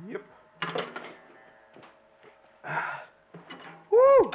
Yep. Woo!